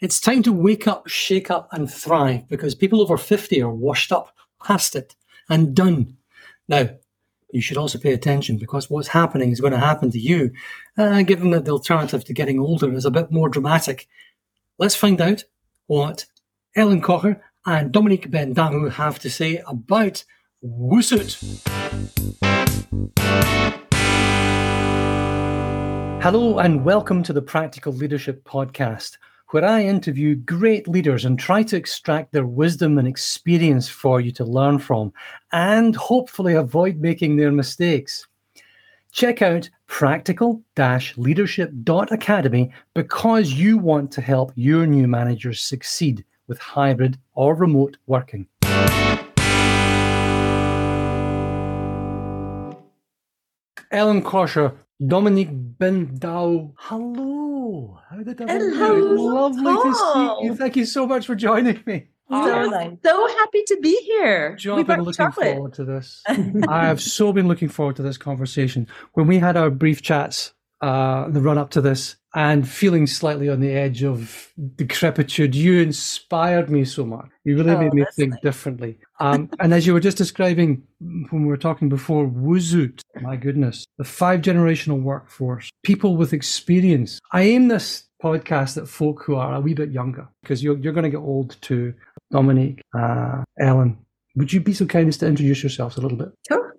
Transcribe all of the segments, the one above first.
It's time to wake up, shake up, and thrive because people over 50 are washed up, past it, and done. Now, you should also pay attention because what's happening is going to happen to you, uh, given that the alternative to getting older is a bit more dramatic. Let's find out what Ellen Kocher and Dominique Ben Dahaou have to say about WUSUT. Hello and welcome to the Practical Leadership Podcast, where I interview great leaders and try to extract their wisdom and experience for you to learn from and hopefully avoid making their mistakes. Check out practical leadership.academy because you want to help your new managers succeed with hybrid or remote working. Ellen Kocher Dominique Ben Dahaou. Hello. How did I Hello. Lovely Paul. to see you. Thank you so much for joining me. So, oh, ah. so happy to be here. Joe, I've been looking chocolate. forward to this. I have so been looking forward to this conversation. When we had our brief chats, uh, the run up to this, and feeling slightly on the edge of decrepitude, you inspired me so much. You really oh, made me think nice. differently. Um, and as you were just describing when we were talking before, WUSUT, my goodness, the five generational workforce, people with experience. I aim this podcast at folk who are a wee bit younger because you're, you're going to get old too. Dominique, uh, Ellen, would you be so kind as to introduce yourselves a little bit? Sure.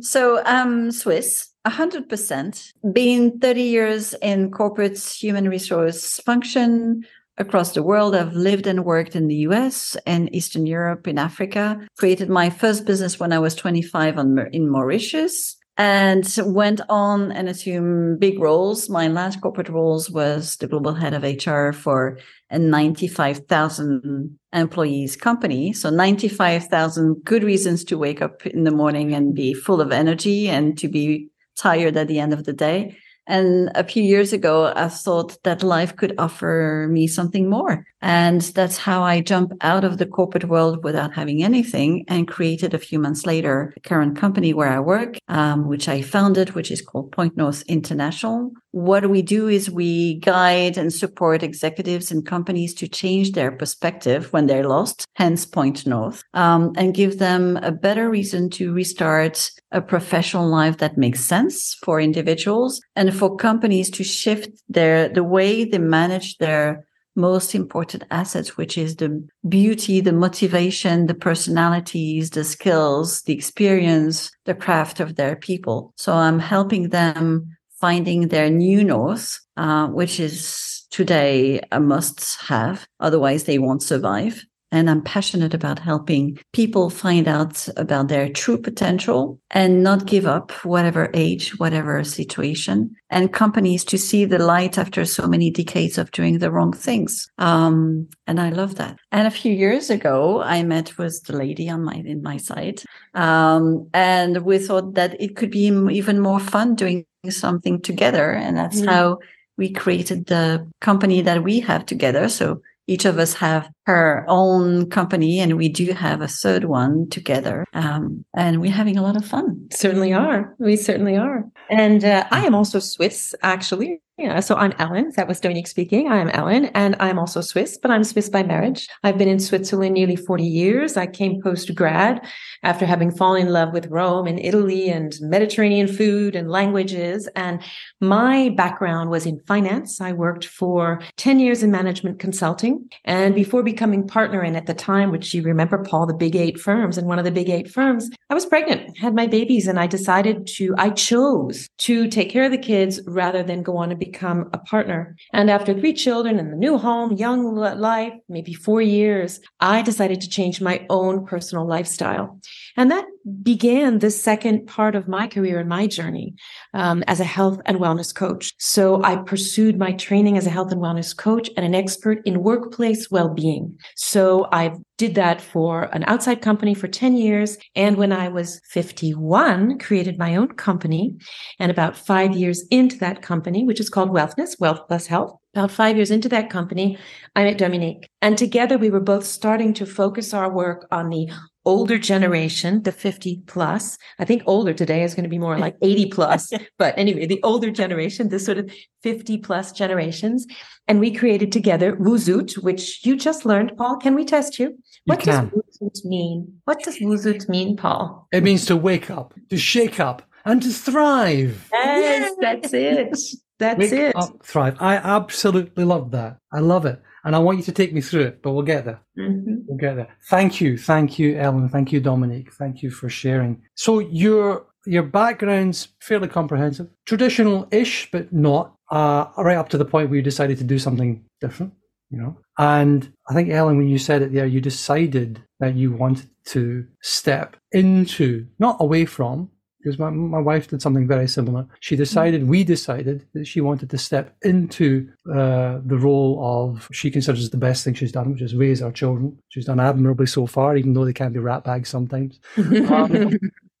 So I'm Swiss, 100%. Been 30 years in corporate human resource function across the world. I've lived and worked in the US and Eastern Europe, in Africa. Created my first business when I was 25 on, in Mauritius and went on and assumed big roles. My last corporate roles was the global head of HR for a 95,000 employees company. So 95,000 good reasons to wake up in the morning and be full of energy and to be tired at the end of the day. And a few years ago, I thought that life could offer me something more. And that's how I jumped out of the corporate world without having anything and created a few months later the current company where I work, um, which I founded, which is called Point North International. What we do is we guide and support executives and companies to change their perspective when they're lost, hence Point North, um, and give them a better reason to restart a professional life that makes sense for individuals and for companies to shift their the way they manage their most important assets, which is the beauty, the motivation, the personalities, the skills, the experience, the craft of their people. So I'm helping them finding their new north, uh, which is today a must have. Otherwise they won't survive. And I'm passionate about helping people find out about their true potential and not give up, whatever age, whatever situation, and companies to see the light after so many decades of doing the wrong things. Um, and I love that. And a few years ago, I met with the lady on my in my site, um, and we thought that it could be even more fun doing something together, and that's mm. how we created the company that we have together. So each of us have her own company and we do have a third one together um, and we're having a lot of fun certainly are we certainly are and uh, i am also swiss actually yeah, so I'm Ellen. That was Dominique speaking. I'm Ellen, and I'm also Swiss, but I'm Swiss by marriage. I've been in Switzerland nearly 40 years. I came post grad after having fallen in love with Rome and Italy and Mediterranean food and languages. And my background was in finance. I worked for 10 years in management consulting. And before becoming partner, in at the time, which you remember, Paul, the big eight firms, and one of the big eight firms, I was pregnant, had my babies, and I decided to, I chose to take care of the kids rather than go on and become a partner. And after three children and the new home, young life, maybe four years, I decided to change my own personal lifestyle. And that began the second part of my career and my journey um, as a health and wellness coach. So I pursued my training as a health and wellness coach and an expert in workplace well-being. So I did that for an outside company for 10 years. And when I was 51, created my own company. And about five years into that company, which is called Wealthness, Wealth Plus Health, about five years into that company, I met Dominique. And together we were both starting to focus our work on the older generation, the 50 plus. I think older today is going to be more like 80 plus. but anyway, the older generation, the sort of 50 plus generations. And we created together WUSUT, which you just learned, Paul. Can we test you? What does WUSUT mean? What does WUSUT mean, Paul? It means to wake up, to shake up, and to thrive. Yes, that's it. That's wake it. Up, thrive. I absolutely love that. I love it. And I want you to take me through it, but we'll get there. Mm-hmm. We'll get there. Thank you. Thank you, Ellen. Thank you, Dominique. Thank you for sharing. So your your background's fairly comprehensive, traditional-ish, but not, uh, right up to the point where you decided to do something different, you know. And I think Ellen, when you said it there, you decided that you wanted to step into, not away from, because my, my wife did something very similar. She decided, we decided that she wanted to step into uh, the role of, she considers the best thing she's done, which is raise our children. She's done admirably so far, even though they can be rat bags sometimes. um,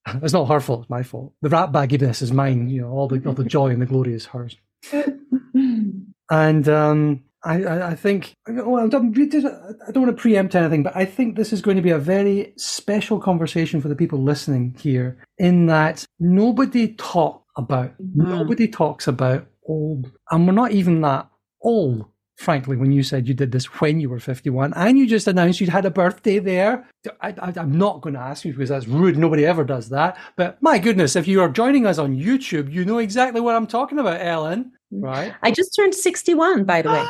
it's not her fault, it's my fault. The rat bagginess is mine, you know, all the, all the joy and the glory is hers. and um, I, I, think well, I don't want to preempt anything, but I think this is going to be a very special conversation for the people listening here. In that nobody talk about mm-hmm. nobody talks about old, and we're not even that old. Frankly, when you said you did this when you were 51 and you just announced you'd had a birthday there, I, am not going to ask you because that's rude. Nobody ever does that. But my goodness, if you are joining us on YouTube, you know exactly what I'm talking about, Ellen, right? I just turned 61, by the way.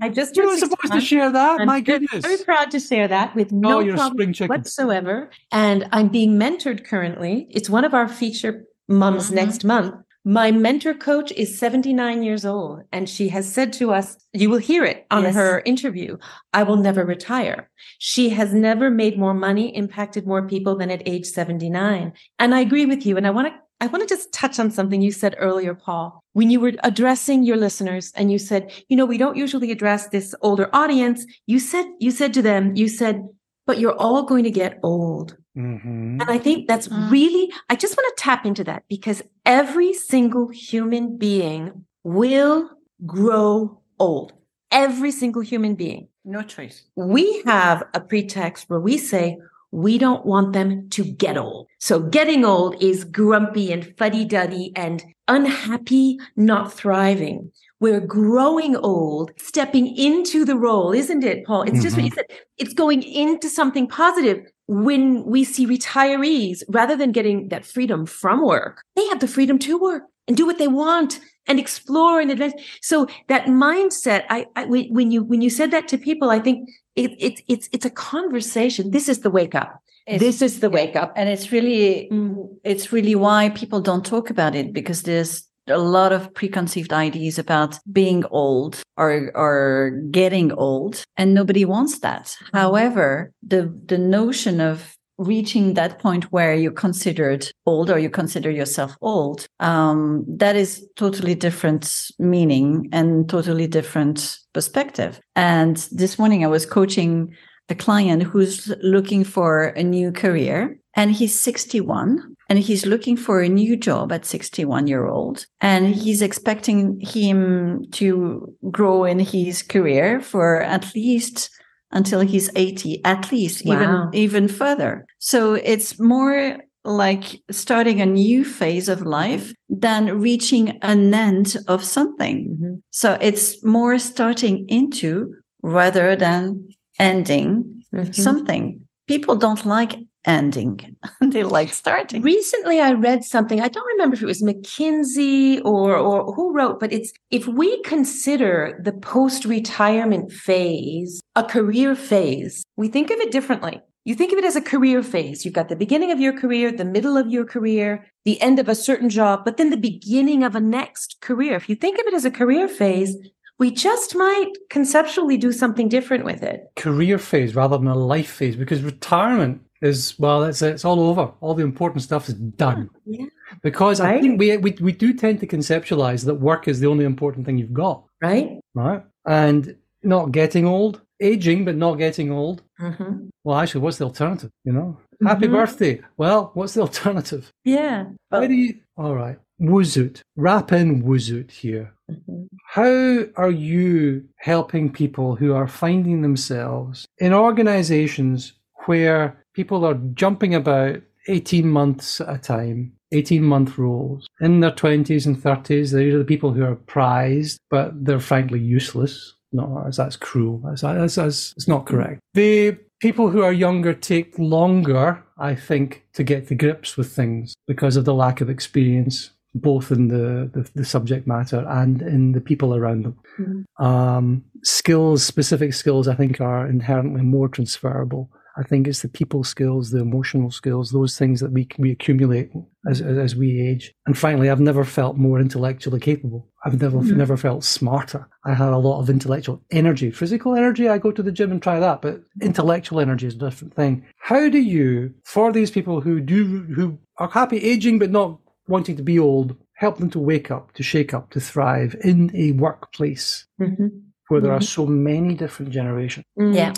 I just you were supposed to share that. I'm My goodness, very proud to share that with no oh, problem whatsoever. And I'm being mentored currently. It's one of our feature mums mm-hmm. next month. My mentor coach is 79 years old, and she has said to us, You will hear it on yes. her interview, I will never retire. She has never made more money, impacted more people than at age 79. And I agree with you. And I want to I want to just touch on something you said earlier, Paul, when you were addressing your listeners and you said, you know, we don't usually address this older audience. You said, you said to them, you said, but you're all going to get old. Mm-hmm. And I think that's mm. really, I just want to tap into that because every single human being will grow old. Every single human being. No choice. We have a pretext where we say, we don't want them to get old. So getting old is grumpy and fuddy duddy and unhappy, not thriving. We're growing old, stepping into the role, isn't it, Paul? It's mm-hmm. just what you mm-hmm. said. It's going into something positive. When we see retirees, rather than getting that freedom from work, they have the freedom to work and do what they want and explore and advance. So that mindset, I, I when you when you said that to people, I think it, it, it's it's a conversation. This is the wake up. It's, this is the wake up, and it's really mm. it's really why people don't talk about it because there's a lot of preconceived ideas about being old or or getting old, and nobody wants that. Mm-hmm. However, the the notion of reaching that point where you're considered old or you consider yourself old, um, that is totally different meaning and totally different perspective. And this morning I was coaching a client who's looking for a new career and he's 61 and he's looking for a new job at 61 year old and he's expecting him to grow in his career for at least until he's 80 at least wow. even even further so it's more like starting a new phase of life than reaching an end of something mm-hmm. so it's more starting into rather than ending mm-hmm. something people don't like ending. they like starting. Recently, I read something. I don't remember if it was McKinsey or or who wrote, but it's if we consider the post retirement phase a career phase, we think of it differently. You think of it as a career phase. You've got the beginning of your career, the middle of your career, the end of a certain job, but then the beginning of a next career. If you think of it as a career phase, we just might conceptually do something different with it. Career phase rather than a life phase, because retirement is well, it's it's all over. All the important stuff is done. Yeah. Because right? I think we, we we do tend to conceptualize that work is the only important thing you've got. Right. Right. And not getting old, aging but not getting old. Mm-hmm. Well, actually, what's the alternative? You know, mm-hmm. happy birthday. Well, what's the alternative? Yeah. How do you? All right. WUSUT. Wrap in WUSUT here. Mm-hmm. How are you helping people who are finding themselves in organizations where people are jumping about 18 months at a time 18 month roles in their 20s and 30s. These are the people who are prized, but they're frankly useless. No, that's cruel. That's, that's, that's, it's not correct. The people who are younger take longer, I think, to get to grips with things because of the lack of experience, both in the, the, the subject matter and in the people around them. Mm-hmm. Um, skills, specific skills, I think, are inherently more transferable. I think it's the people skills, the emotional skills, those things that we we accumulate as as we age. And finally, I've never felt more intellectually capable. I've never mm-hmm. never felt smarter. I had a lot of intellectual energy. Physical energy, I go to the gym and try that, but intellectual energy is a different thing. How do you, for these people who do who are happy aging but not wanting to be old, help them to wake up, to shake up, to thrive in a workplace? Mm-hmm where there mm-hmm. are so many different generations. Mm-hmm. Yeah.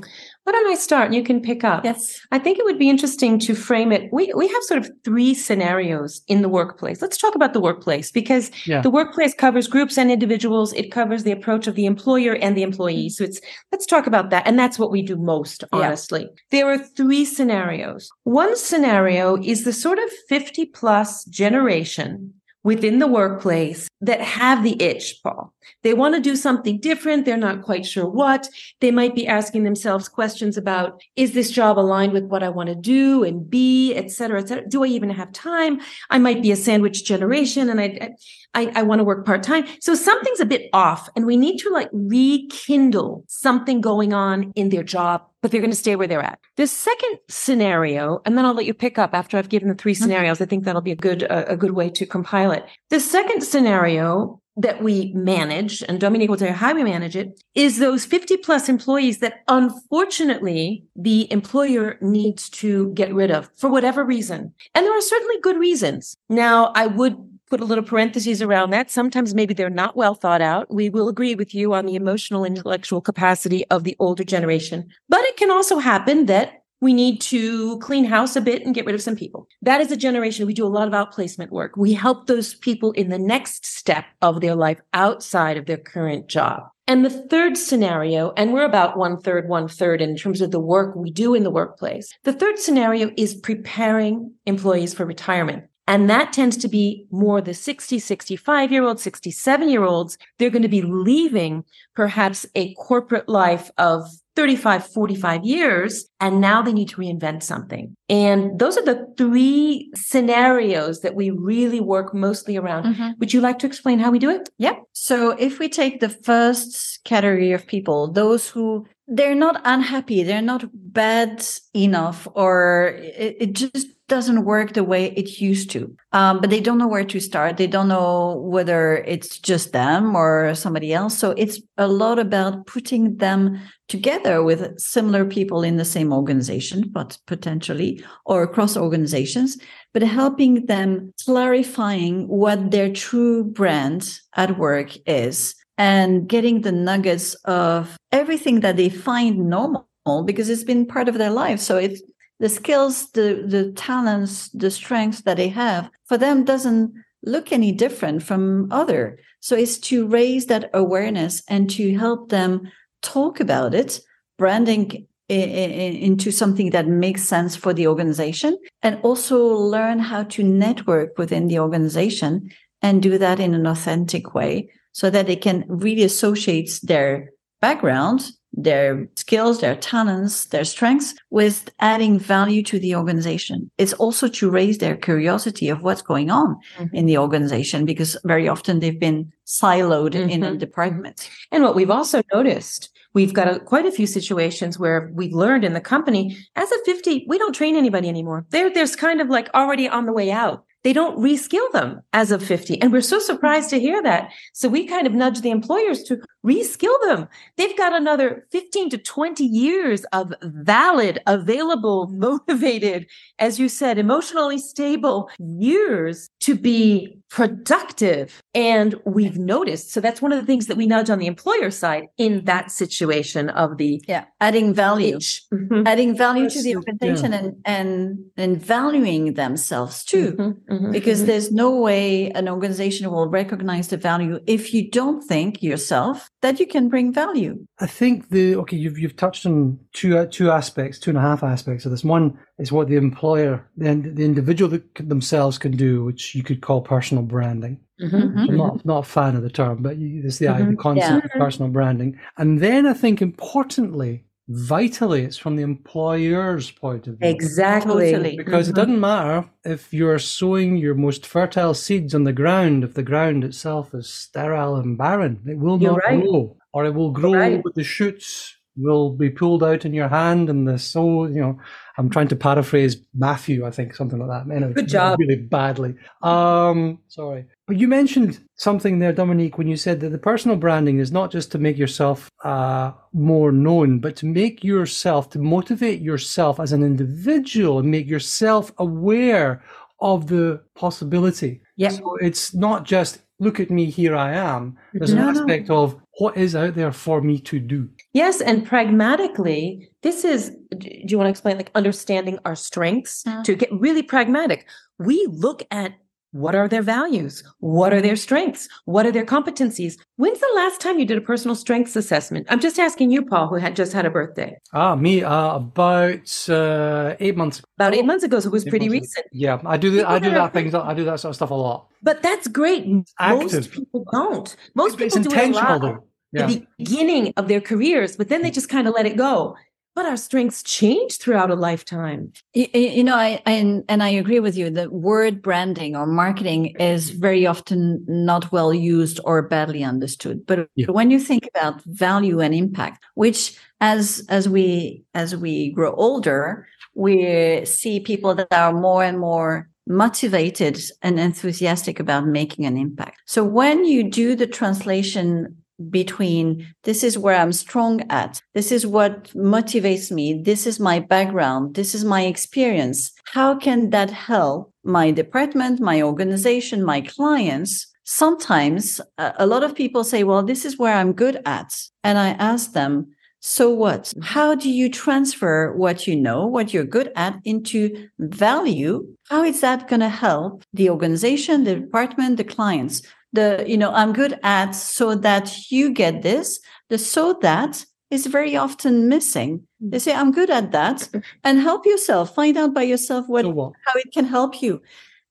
Why don't I start and you can pick up? Yes. I think it would be interesting to frame it. We, we have sort of three scenarios in the workplace. Let's talk about the workplace because yeah. the workplace covers groups and individuals. It covers the approach of the employer and the employee. So it's, let's talk about that. And that's what we do most, honestly. Yeah. There are three scenarios. One scenario is the sort of 50 plus generation within the workplace that have the itch, Paul. They want to do something different. They're not quite sure what. They might be asking themselves questions about, is this job aligned with what I want to do and be, et cetera, et cetera? Do I even have time? I might be a sandwich generation and I, I, I want to work part time. So something's a bit off and we need to like rekindle something going on in their job but they're going to stay where they're at. The second scenario, and then I'll let you pick up after I've given the 3 mm-hmm. scenarios. I think that'll be a good a, a good way to compile it. The second scenario that we manage, and Dominique will tell you how we manage it, is those 50 plus employees that unfortunately the employer needs to get rid of for whatever reason. And there are certainly good reasons. Now, I would put a little parentheses around that. Sometimes maybe they're not well thought out. We will agree with you on the emotional intellectual capacity of the older generation. But it can also happen that we need to clean house a bit and get rid of some people. That is a generation. We do a lot of outplacement work. We help those people in the next step of their life outside of their current job. And the third scenario, and we're about one third, one third in terms of the work we do in the workplace. The third scenario is preparing employees for retirement. And that tends to be more the 60, 65 year olds, 67 year olds. They're going to be leaving perhaps a corporate life of 35, 45 years, and now they need to reinvent something. And those are the three scenarios that we really work mostly around. Mm-hmm. Would you like to explain how we do it? Yeah. So if we take the first category of people, those who they're not unhappy, they're not bad enough, or it, it just doesn't work the way it used to. Um, but they don't know where to start. They don't know whether it's just them or somebody else. So it's a lot about putting them together with similar people in the same organization, but potentially or across organizations, but helping them clarifying what their true brand at work is and getting the nuggets of everything that they find normal because it's been part of their life. So it's the skills, the the talents, the strengths that they have for them doesn't look any different from other. So it's to raise that awareness and to help them talk about it, branding into something that makes sense for the organization and also learn how to network within the organization and do that in an authentic way so that they can really associate their background their skills, their talents, their strengths with adding value to the organization. It's also to raise their curiosity of what's going on mm-hmm. in the organization because very often they've been siloed mm-hmm. in a department. And what we've also noticed We've got a, quite a few situations where we've learned in the company as a 50, we don't train anybody anymore. They're, there's kind of like already on the way out they don't reskill them as of 50. And we're so surprised to hear that. So we kind of nudge the employers to reskill them. They've got another 15 to 20 years of valid, available, motivated, as you said, emotionally stable years to be productive. And we've noticed. So that's one of the things that we nudge on the employer side in that situation of the yeah, adding value, mm-hmm. adding value to the organization yeah. and, and, and valuing themselves too. Mm-hmm, mm-hmm, because mm-hmm. there's no way an organization will recognize the value if you don't think yourself that you can bring value. I think the okay, you've you've touched on two uh, two aspects, two and a half aspects of this. One It's what the employer, the, the individual themselves can do, which you could call personal branding. Mm-hmm. I'm not, not a fan of the term, but it's the, mm-hmm. the concept yeah. of personal branding. And then I think importantly, vitally, it's from the employer's point of view. Exactly. Totally. Because mm-hmm. it doesn't matter if you're sowing your most fertile seeds on the ground, if the ground itself is sterile and barren, it will You're not right. grow. Or it will grow right. with the shoots will be pulled out in your hand and the so you know i'm trying to paraphrase matthew i think something like that. Anyway, good job. really badly. Um sorry. But you mentioned something there dominique when you said that the personal branding is not just to make yourself uh, more known but to make yourself to motivate yourself as an individual and make yourself aware of the possibility. Yeah. So it's not just look at me here i am there's no, an aspect no. of what is out there for me to do yes and pragmatically this is do you want to explain like understanding our strengths Mm-hmm. to get really pragmatic we look at what are their values? What are their strengths? What are their competencies? When's the last time you did a personal strengths assessment? I'm just asking you paul who had just had a birthday. Ah me uh, about uh, eight months ago. about eight months ago so it was Eight pretty recent. Yeah i do the, i do that thing i do that sort of stuff a lot. But that's great. Active. most people don't. Most it's people do it a lot though. yeah. the beginning of their careers, but then they just kind of let it go. But our strengths change throughout a lifetime. You, you know, I, I and, and I agree with you. The word branding or marketing is very often not well used or badly understood. But Yeah. when you think about value and impact, which as as we as we grow older, we see people that are more and more motivated and enthusiastic about making an impact. So when you do the translation between this is where I'm strong at, this is what motivates me, this is my background, this is my experience, how can that help my department, my organization, my clients? Sometimes a lot of people say, well, this is where I'm good at. And I ask them, so what? How do you transfer what you know, what you're good at into value? How is that going to help the organization, the department, the clients? The, you know, I'm good at so that you get this. The so that is very often missing. Mm. They say, I'm good at that and help yourself. Find out by yourself what? how it can help you.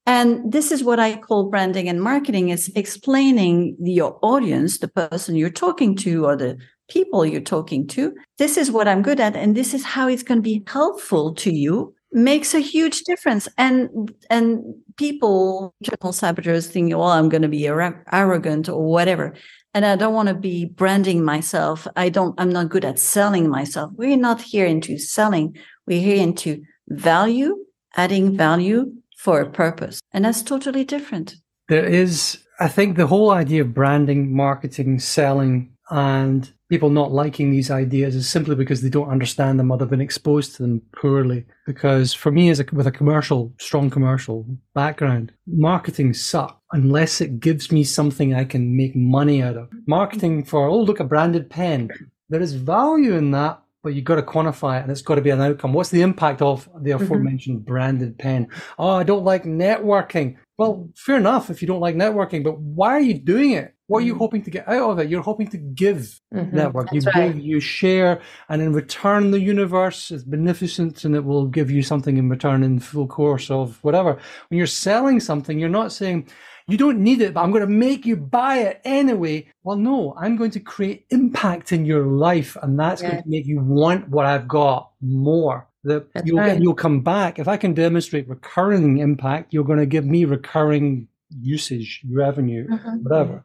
And this is what I call branding and marketing is explaining your audience, the person you're talking to or the people you're talking to. This is what I'm good at. And this is how it's going to be helpful to you makes a huge difference. And, and people, internal saboteurs think, well, I'm going to be ar- arrogant or whatever. And I don't want to be branding myself. I don't, I'm not good at selling myself. We're not here into selling. We're here into value, adding value for a purpose. And that's totally different. There is, I think, the whole idea of branding, marketing, selling, and people not liking these ideas is simply because they don't understand them or they've been exposed to them poorly. Because for me, as a, with a commercial, strong commercial background, marketing sucks unless it gives me something I can make money out of. Marketing for, oh, look, a branded pen. There is value in that, but you've got to quantify it and it's got to be an outcome. What's the impact of the mm-hmm. aforementioned branded pen? Oh, I don't like networking. Well, fair enough if you don't like networking, but why are you doing it? What are you hoping to get out of it? You're hoping to give Mhm. network. You right. give, you share, and in return, the universe is beneficent and it will give you something in return in full course of whatever. When you're selling something, you're not saying, you don't need it, but I'm going to make you buy it anyway. Well, no, I'm going to create impact in your life, and that's going to make you want what I've got more. That you'll right. you'll come back if I can demonstrate recurring impact. You're going to give me recurring usage, revenue, whatever.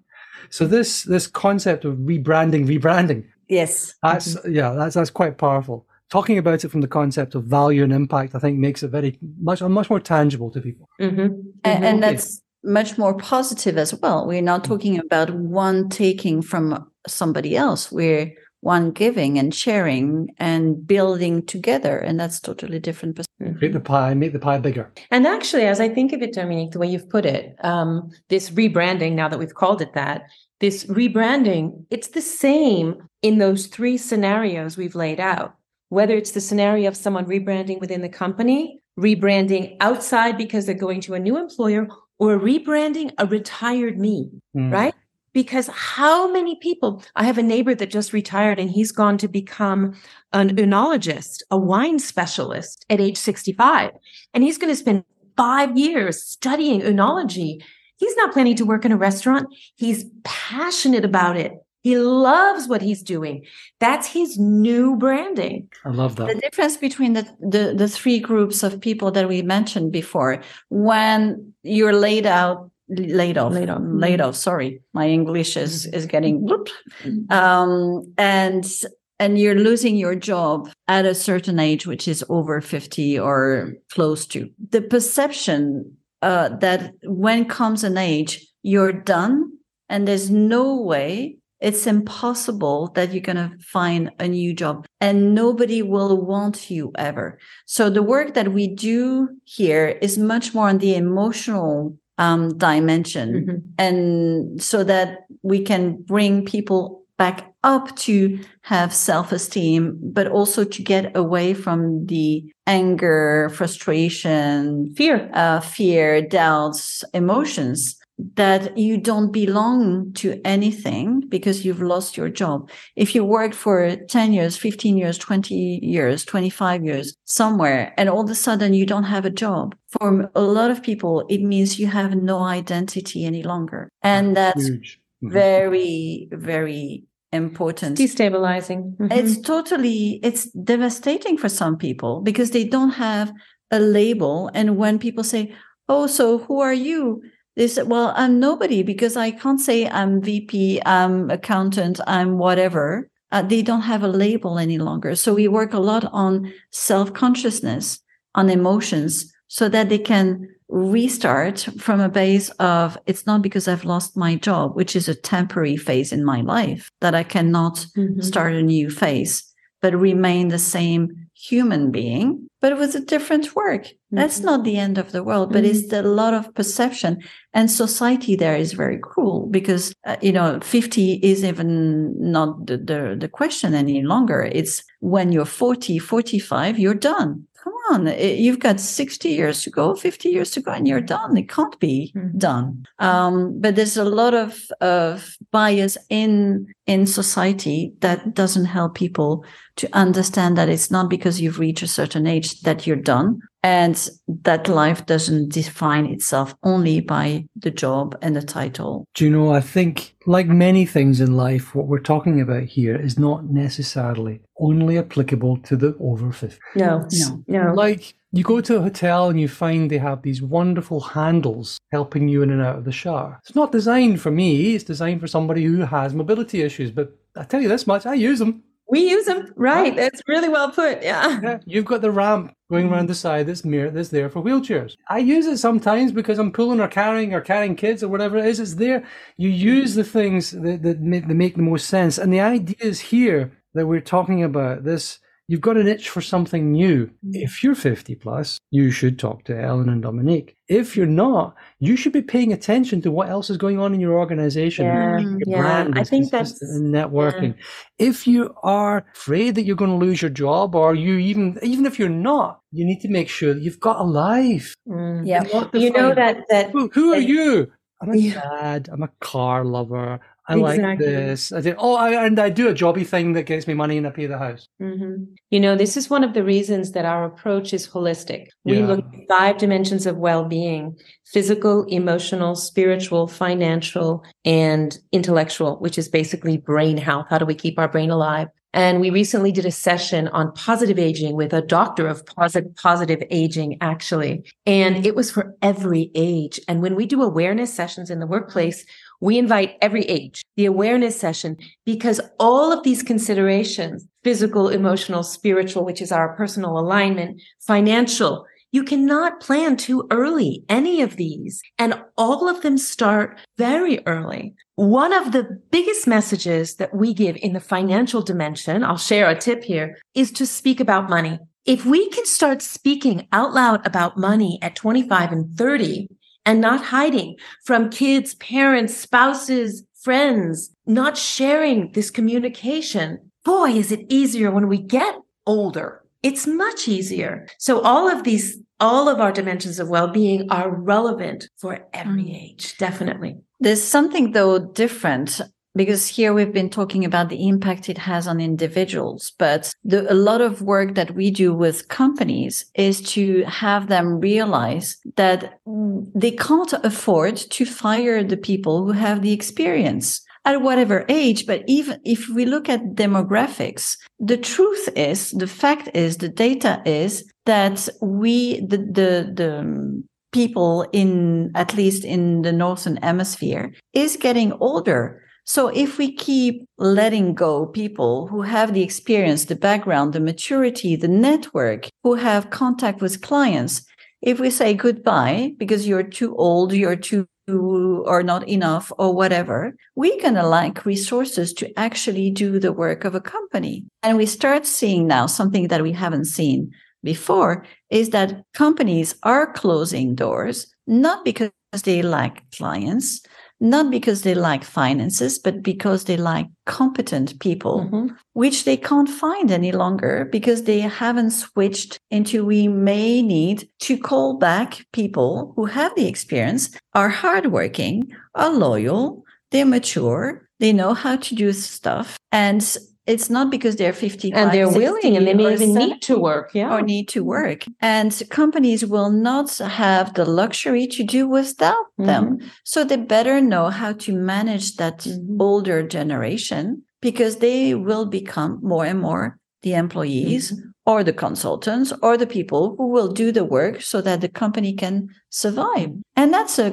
So this this concept of rebranding, rebranding, Yes. that's yeah, that's that's quite powerful. Talking about it from the concept of value and impact, I think makes it very much much more tangible to people. Mhm. And, and that's much more positive as well. We're not talking about one taking from somebody else. We're one giving and sharing and building together. And that's totally different. pers- Create the pie, make the pie bigger. And actually, as I think of it, Dominique, the way you've put it, um, this rebranding, now that we've called it that, this rebranding, it's the same in those three scenarios we've laid out. Whether it's the scenario of someone rebranding within the company, rebranding outside because they're going to a new employer, or rebranding a retired me, Mm. right? because how many people I have a neighbor that just retired and he's gone to become an oenologist, a wine specialist at age 65. And he's going to spend five years studying oenology. He's not planning to work in a restaurant. He's passionate about it. He loves what he's doing. That's his new branding. I love that. The difference between the, the, the three groups of people that we mentioned before, when you're laid out, laid off, laid off, laid off. Sorry, my English is is getting, whoop. um, and and you're losing your job at a certain age, which is over fifty or close to. The perception uh, that when comes an age, you're done, and there's no way it's impossible that you're going to find a new job and nobody will want you ever. So the work that we do here is much more on the emotional um, dimension. Mm-hmm. And so that we can bring people back up to have self-esteem, but also to get away from the anger, frustration, fear, uh, fear, doubts, emotions that you don't belong to anything because you've lost your job. If you worked for 10 years, 15 years, 20 years, 25 years somewhere, and all of a sudden you don't have a job, for a lot of people, it means you have no identity any longer. And that's mm-hmm. very, very important. Destabilizing. Mm-hmm. It's totally, it's devastating for some people because they don't have a label. And when people say, Oh, so who are you? They said, well, I'm nobody because I can't say I'm VP, I'm accountant, I'm whatever. Uh, they don't have a label any longer. So we work a lot on self consciousness, on emotions, so that they can restart from a base of it's not because I've lost my job, which is a temporary phase in my life, that I cannot mm-hmm. start a new phase, but remain the same human being but it was a different work. Mm-hmm. That's not the end of the world, but mm-hmm. it's a lot of perception. And society there is very cruel because, uh, you know, 50 is even not the, the, the question any longer. It's when you're 40, 45, you're done come on, you've got 60 years to go, 50 years to go, and you're done. It can't be mm-hmm. done. Um, but there's a lot of, of bias in, in society that doesn't help people to understand that it's not because you've reached a certain age that you're done and that life doesn't define itself only by the job and the title. Do you know, I think, like many things in life, what we're talking about here is not necessarily only applicable to the over 50. No, no, no. Like, you go to a hotel and you find they have these wonderful handles helping you in and out of the shower. It's not designed for me, it's designed for somebody who has mobility issues. But I tell you this much, I use them. We use them, right? That's really well put. Yeah. yeah. You've got the ramp going around the side that's mirror that's there for wheelchairs. I use it sometimes because I'm pulling or carrying or carrying kids or whatever it is. It's there. You use the things that, that make, that make the most sense. And the idea is here that we're talking about this You've got an itch for something new. If you're 50 plus, you should talk to Ellen and Dominique. If you're not, you should be paying attention to what else is going on in your organization. Yeah, your yeah. I think that's networking. Yeah. If you are afraid that you're going to lose your job, or you even even if you're not, you need to make sure that you've got a life. Mm. Yeah, you know that that who, who are you? I'm a dad. I'm a car lover. I exactly. like this. I did. Oh, I, and I do a jobby thing that gets me money and I pay the house. Mm-hmm. You know, this is one of the reasons that our approach is holistic. We yeah. look at five dimensions of well-being: physical, emotional, spiritual, financial, and intellectual, which is basically brain health. How do we keep our brain alive? And we recently did a session on positive aging with a doctor of positive, positive aging, actually. And it was for every age. And when we do awareness sessions in the workplace, we invite every age, the awareness session, because all of these considerations, physical, emotional, spiritual, which is our personal alignment, financial, you cannot plan too early, any of these. And all of them start very early. One of the biggest messages that we give in the financial dimension, I'll share a tip here, is to speak about money. If we can start speaking out loud about money at 25 and 30 and not hiding from kids, parents, spouses, friends, not sharing this communication, boy, is it easier when we get older it's much easier. So all of these, all of our dimensions of well-being are relevant for every Mm. age, definitely. There's something though different because here we've been talking about the impact it has on individuals, but the, a lot of work that we do with companies is to have them realize that they can't afford to fire the people who have the experience at whatever age. But even if we look at demographics, the truth is, the fact is, the data is that we, the, the, the, people in at least in the northern hemisphere is getting older so if we keep letting go people who have the experience the background the maturity the network who have contact with clients if we say goodbye because you're too old you're too or not enough or whatever we're going to lack resources to actually do the work of a company. And we start seeing now something that we haven't seen before is that companies are closing doors, not because they lack clients, not because they lack finances, but because they lack competent people, Mhm. which they can't find any longer because they haven't switched into we may need to call back people who have the experience, are hardworking, are loyal, they're mature, they know how to do stuff. And it's not because they're 50 And they're willing and they may even need to work. Yeah. or need to work. And companies will not have the luxury to do without them. Mhm. So they better know how to manage that Mhm. older generation because they will become more and more the employees Mhm. or the consultants or the people who will do the work so that the company can survive. And that's a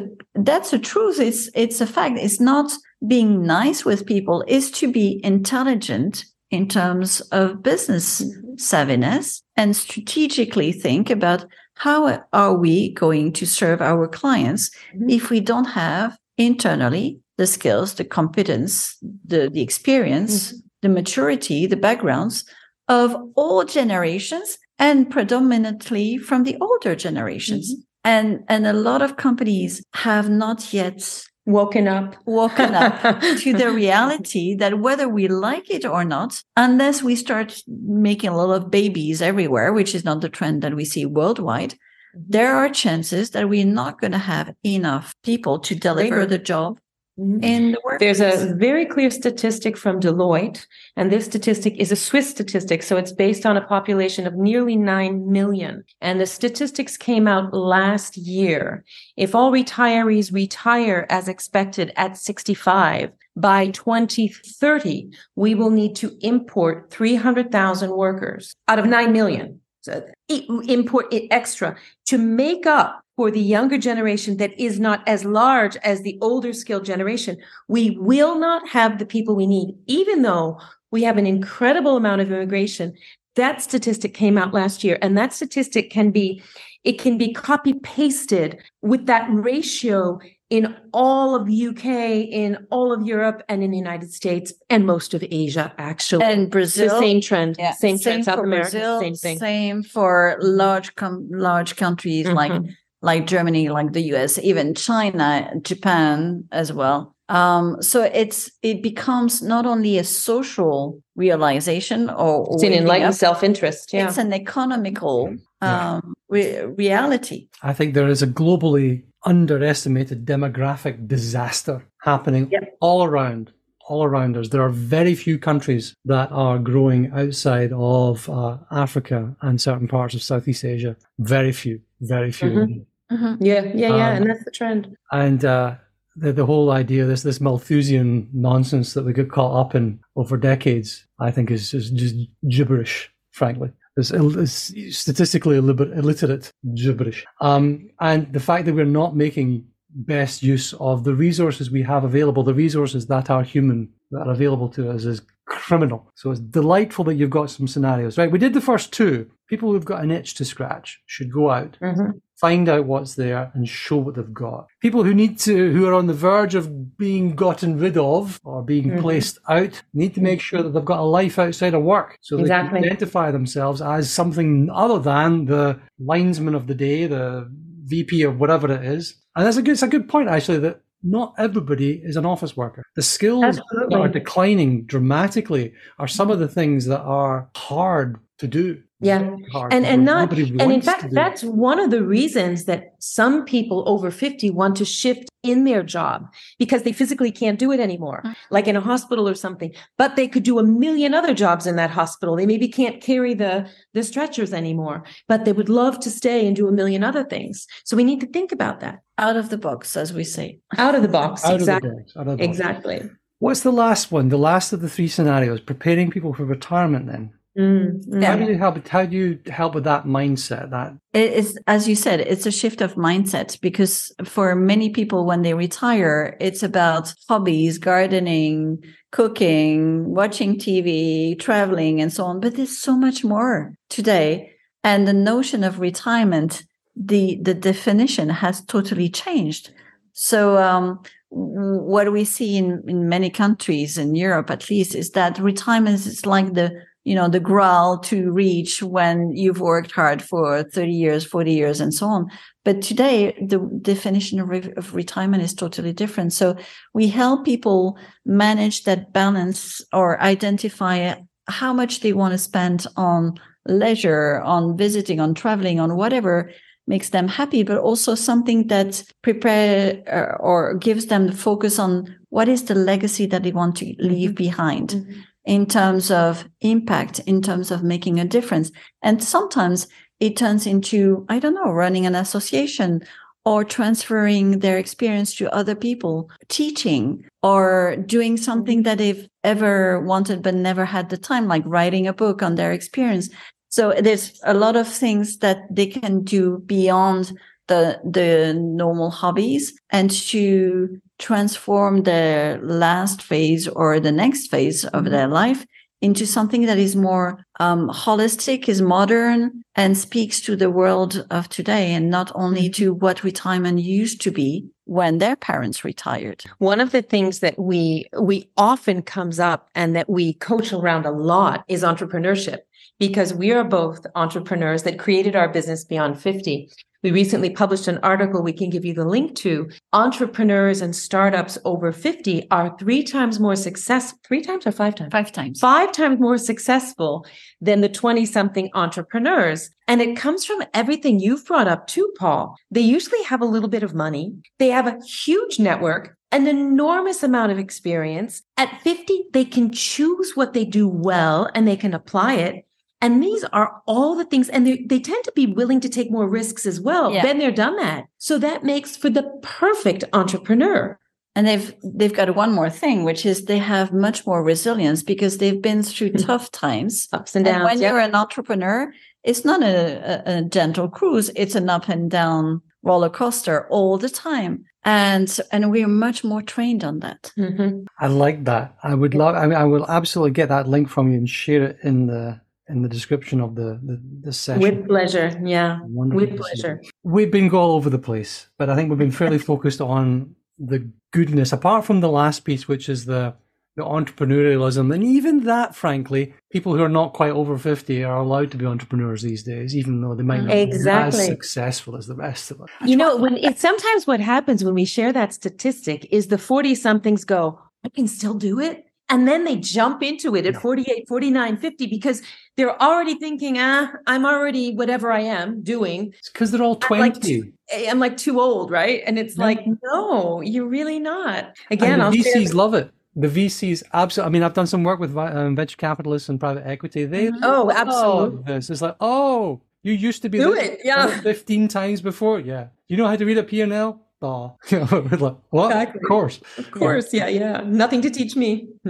that's a truth. It's it's a fact. It's not being nice with people, is to be intelligent in terms of business Mhm. savviness and strategically think about how are we going to serve our clients Mhm. if we don't have internally the skills, the competence, the, the experience, Mhm. the maturity, the backgrounds of all generations and predominantly from the older generations. And, and a lot of companies have not yet Woken up. woken up to the reality that whether we like it or not, unless we start making a lot of babies everywhere, which is not the trend that we see worldwide, mm-hmm. there are chances that we're not going to have enough people to deliver Labor. the job. Mm-hmm. in the work. There's a very clear statistic from Deloitte, and this statistic is a Swiss statistic. So it's based on a population of nearly 9 million. And the statistics came out last year. If all retirees retire as expected at 65, by 2030, we will need to import 300,000 workers out of 9 million. So import it extra to make up for the younger generation that is not as large as the older skilled generation. We will not have the people we need, even though we have an incredible amount of immigration. That statistic came out last year, and that statistic can be it can be copy pasted with that ratio in all of UK, in all of Europe, and in the United States, and most of Asia, actually. and the Brazil. same trend, yeah, same trend. South America, Brazil, same thing. Same for large com- large countries like Mhm. Like Germany, like the US, even China, Japan as well. Um, so it's it becomes not only a social realization or, or It's an enlightened self-interest. Yeah. it's an economical Yeah. um, re- reality. I think there is a globally underestimated demographic disaster happening Yep. all around, all around us. There are very few countries that are growing outside of uh, Africa and certain parts of Southeast Asia. Very few, very few. Mhm. Mhm. yeah, yeah, yeah. Um, and that's the trend. And uh, the, the whole idea, this this Malthusian nonsense that we got caught up in over decades, I think is, is just gibberish, frankly. It's, ill- it's statistically illiter- illiterate gibberish. Um, and the fact that we're not making best use of the resources we have available, the resources that are human, that are available to us, is criminal. So it's delightful that you've got some scenarios, right? We did the first two. People who've got an itch to scratch should go out Mhm. Find out what's there and show what they've got. People who need to, who are on the verge of being gotten rid of or being Mhm. placed out, need to make sure that they've got a life outside of work, so they can identify themselves as something other than the linesman of the day, the VP of whatever it is. And that's a good, it's a good point actually that not everybody is an office worker. The skills that are declining dramatically are some of the things that are hard to do. Yeah. Hard and and not and in fact that's one of the reasons that some people over 50 want to shift in their job because they physically can't do it anymore Mhm. like in a hospital or something but they could do a million other jobs in that hospital they maybe can't carry the the stretchers anymore but they would love to stay and do a million other things so we need to think about that Out of the box, as we say. out of the box Out exactly of the box. Out of the box. exactly What's the last one? The last of the three scenarios, preparing people for retirement then. Mm, mm. How do you help how do you help with that mindset? That It is, as you said, it's a shift of mindset because for many people, when they retire, it's about hobbies, gardening, cooking, watching TV, traveling, and so on. But there's so much more today. And the notion of retirement, the, the definition has totally changed. So, um, what we see in, in many countries in Europe, at least, is that retirement is like the you know the graal to reach when you've worked hard for 30 years 40 years and so on. But today the definition of, re- of retirement is totally different. So we help people manage that balance or identify how much they want to spend on leisure on visiting on traveling on whatever makes them happy but also something that prepare or gives them the focus on what is the legacy that they want to leave behind. Mhm. In terms of impact, in terms of making a difference. And sometimes it turns into, I don't know, running an association or transferring their experience to other people, teaching or doing something mm-hmm. that they've ever wanted but never had the time, like writing a book on their experience. So there's a lot of things that they can do beyond the the normal hobbies and to transform their last phase or the next phase of their life into something that is more um, holistic, is modern, and speaks to the world of today, and not only to what retirement used to be when their parents retired. One of the things that we we often comes up and that we coach around a lot is entrepreneurship because we are both entrepreneurs that created our business beyond 50. We recently published an article we can give you the link to. Entrepreneurs and startups over 50 are 3 times more success 3 times or 5 times? Five times. five times more successful than the 20 something entrepreneurs. And it comes from everything you've brought up too, Paul. They usually have a little bit of money. They have a huge network, an enormous amount of experience. At 50, they can choose what they do well and they can apply it. And these are all the things, and they, they tend to be willing to take more risks as well. Yeah. Been there, done that. So that makes for the perfect entrepreneur. And they've they've got one more thing, which is they have much more resilience because they've been through tough times. Ups and And downs. when yep. you're an entrepreneur, it's not a, a, a gentle cruise; it's an up and down roller coaster all the time. And and we're much more trained on that. Mhm. I like that. I would love. I mean, I will absolutely get that link from you and share it in the in the description of the the, the session. With pleasure. Yeah. Wonderful With to see. pleasure. We've been all over the place, but I think we've been fairly focused on the goodness. Apart from the last piece, which is the the entrepreneurialism, and even that, frankly, people who are not quite over fifty are allowed to be entrepreneurs these days, even though they might not be Exactly. as successful as the rest of us. You know, when it's sometimes what happens when we share that statistic is the 40 somethings go, I can still do it. And then they jump into it at Yeah. 48, 49, 50 because they're already thinking, ah, I'm already whatever I am doing. It's because they're all I'm like twenty. I'm like too old, right? And it's Yeah. like, no, you're really not. Again, and the VCs love it. The VCs absolutely. I mean, I've done some work with um, venture capitalists and private equity. They Mhm. Oh, absolutely. This it's like, oh, you used to be Do it, yeah. fifteen times before. Yeah, you know how to read a P and L. Oh, like, what? Exactly. Of course. Of course. Yeah. Yeah. Nothing to teach me.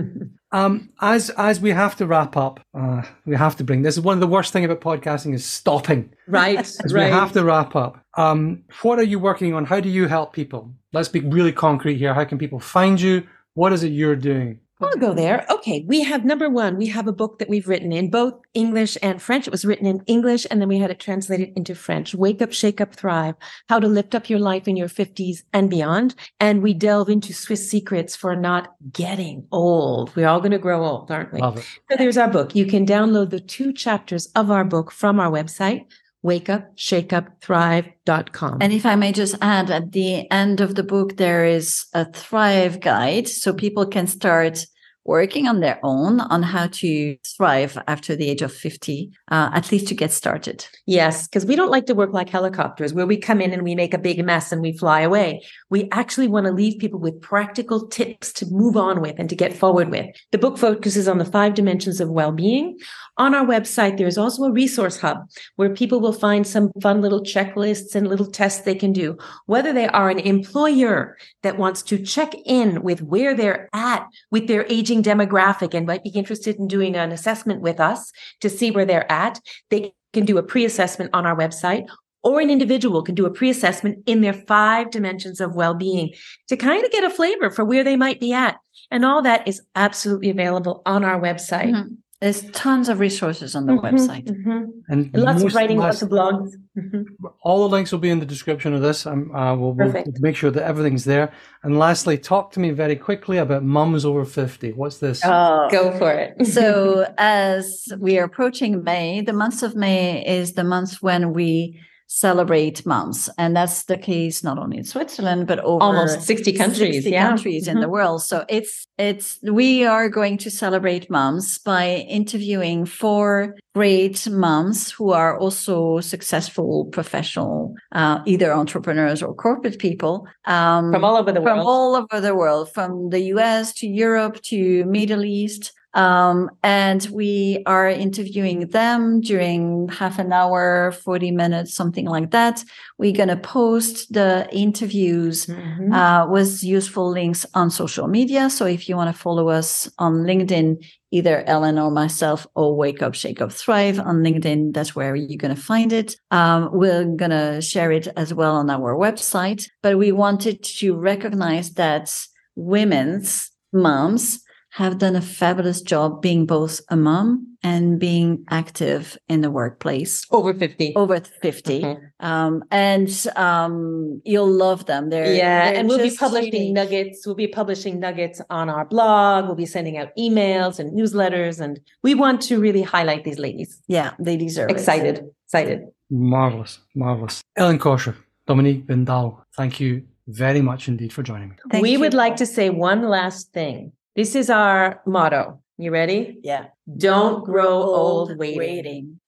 Um, as as we have to wrap up, uh, we have to bring this is one of the worst thing about podcasting is stopping. right. Right. we have to wrap up. Um, what are you working on? How do you help people? Let's be really concrete here. How can people find you? What is it you're doing? I'll go mm-hmm. there. Okay. We have number one, we have a book that we've written in both English and French. It was written in English and then we had it translated into French. Wake up, shake up, thrive. How to lift up your life in your 50s and beyond. And we delve into Swiss secrets for not getting old. We're all going to grow old, aren't we? Love it. So there's our book. You can download the two chapters of our book from our website, wakeupshakeupthrive.com. And if I may just add, at the end of the book, there is a Thrive guide, so people can start working on their own on how to thrive after the age of 50, uh, at least to get started. Yes, because we don't like to work like helicopters where we come in and we make a big mess and we fly away. We actually want to leave people with practical tips to move on with and to get forward with. The book focuses on the five dimensions of well being. On our website, there is also a resource hub where people will find some fun little checklists and little tests they can do. Whether they are an employer that wants to check in with where they're at with their aging demographic and might be interested in doing an assessment with us to see where they're at, they can do a pre assessment on our website. Or an individual can do a pre assessment in their five dimensions of well being to kind of get a flavor for where they might be at. And all that is absolutely available on our website. Mm-hmm. There's tons of resources on the Mhm, website. mhm. And Lots of writing, last- lots of blogs. Mhm. all the links will be in the description of this. Um, uh, we'll, we'll Perfect. make sure that everything's there. And lastly, talk to me very quickly about mums over 50. What's this? Oh. Go for it. so as we are approaching May, the month of May is the month when we celebrate moms. And that's the case not only in Switzerland, but over Almost 60 countries, 60 yeah. countries in the Mhm. world. So it's it's we are going to celebrate moms by interviewing four great moms who are also successful professional, uh, either entrepreneurs or corporate people. Um, from all over the from world. all over the world, from the US to Europe to Middle East. Um, and we are interviewing them during half an hour, 40 minutes, something like that. We're going to post the interviews Mhm. uh, with useful links on social media. So if you want to follow us on LinkedIn, either Ellen or myself, or Wake Up, Shake Up, Thrive on LinkedIn, that's where you're going to find it. Um, we're going to share it as well on our website. But we wanted to recognize that women's moms have done a fabulous job being both a mom and being active in the workplace over 50. over 50 Mhm. um, and um, you'll love them they're yeah, they're and we'll be publishing unique. nuggets. We'll be publishing nuggets on our blog. We'll be sending out emails and newsletters, and we want to really highlight these ladies. yeah they deserve it. Excited, excited. Marvelous, marvelous. Ellen Kocher, Dominique Ben Dahaou, thank you very much indeed for joining me. Thank we you. would like to say one last thing. This is our motto. You ready? yeah Don't grow old waiting.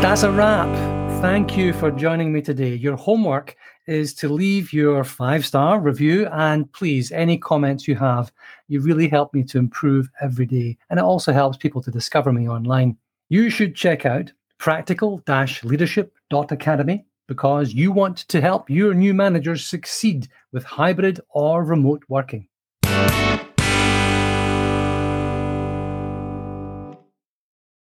That's a wrap. Thank you for joining me today. Your homework is to leave your five star review and please, any comments you have, you really help me to improve every day. And it also helps people to discover me online. You should check out practical leadership.academy because you want to help your new managers succeed with hybrid or remote working.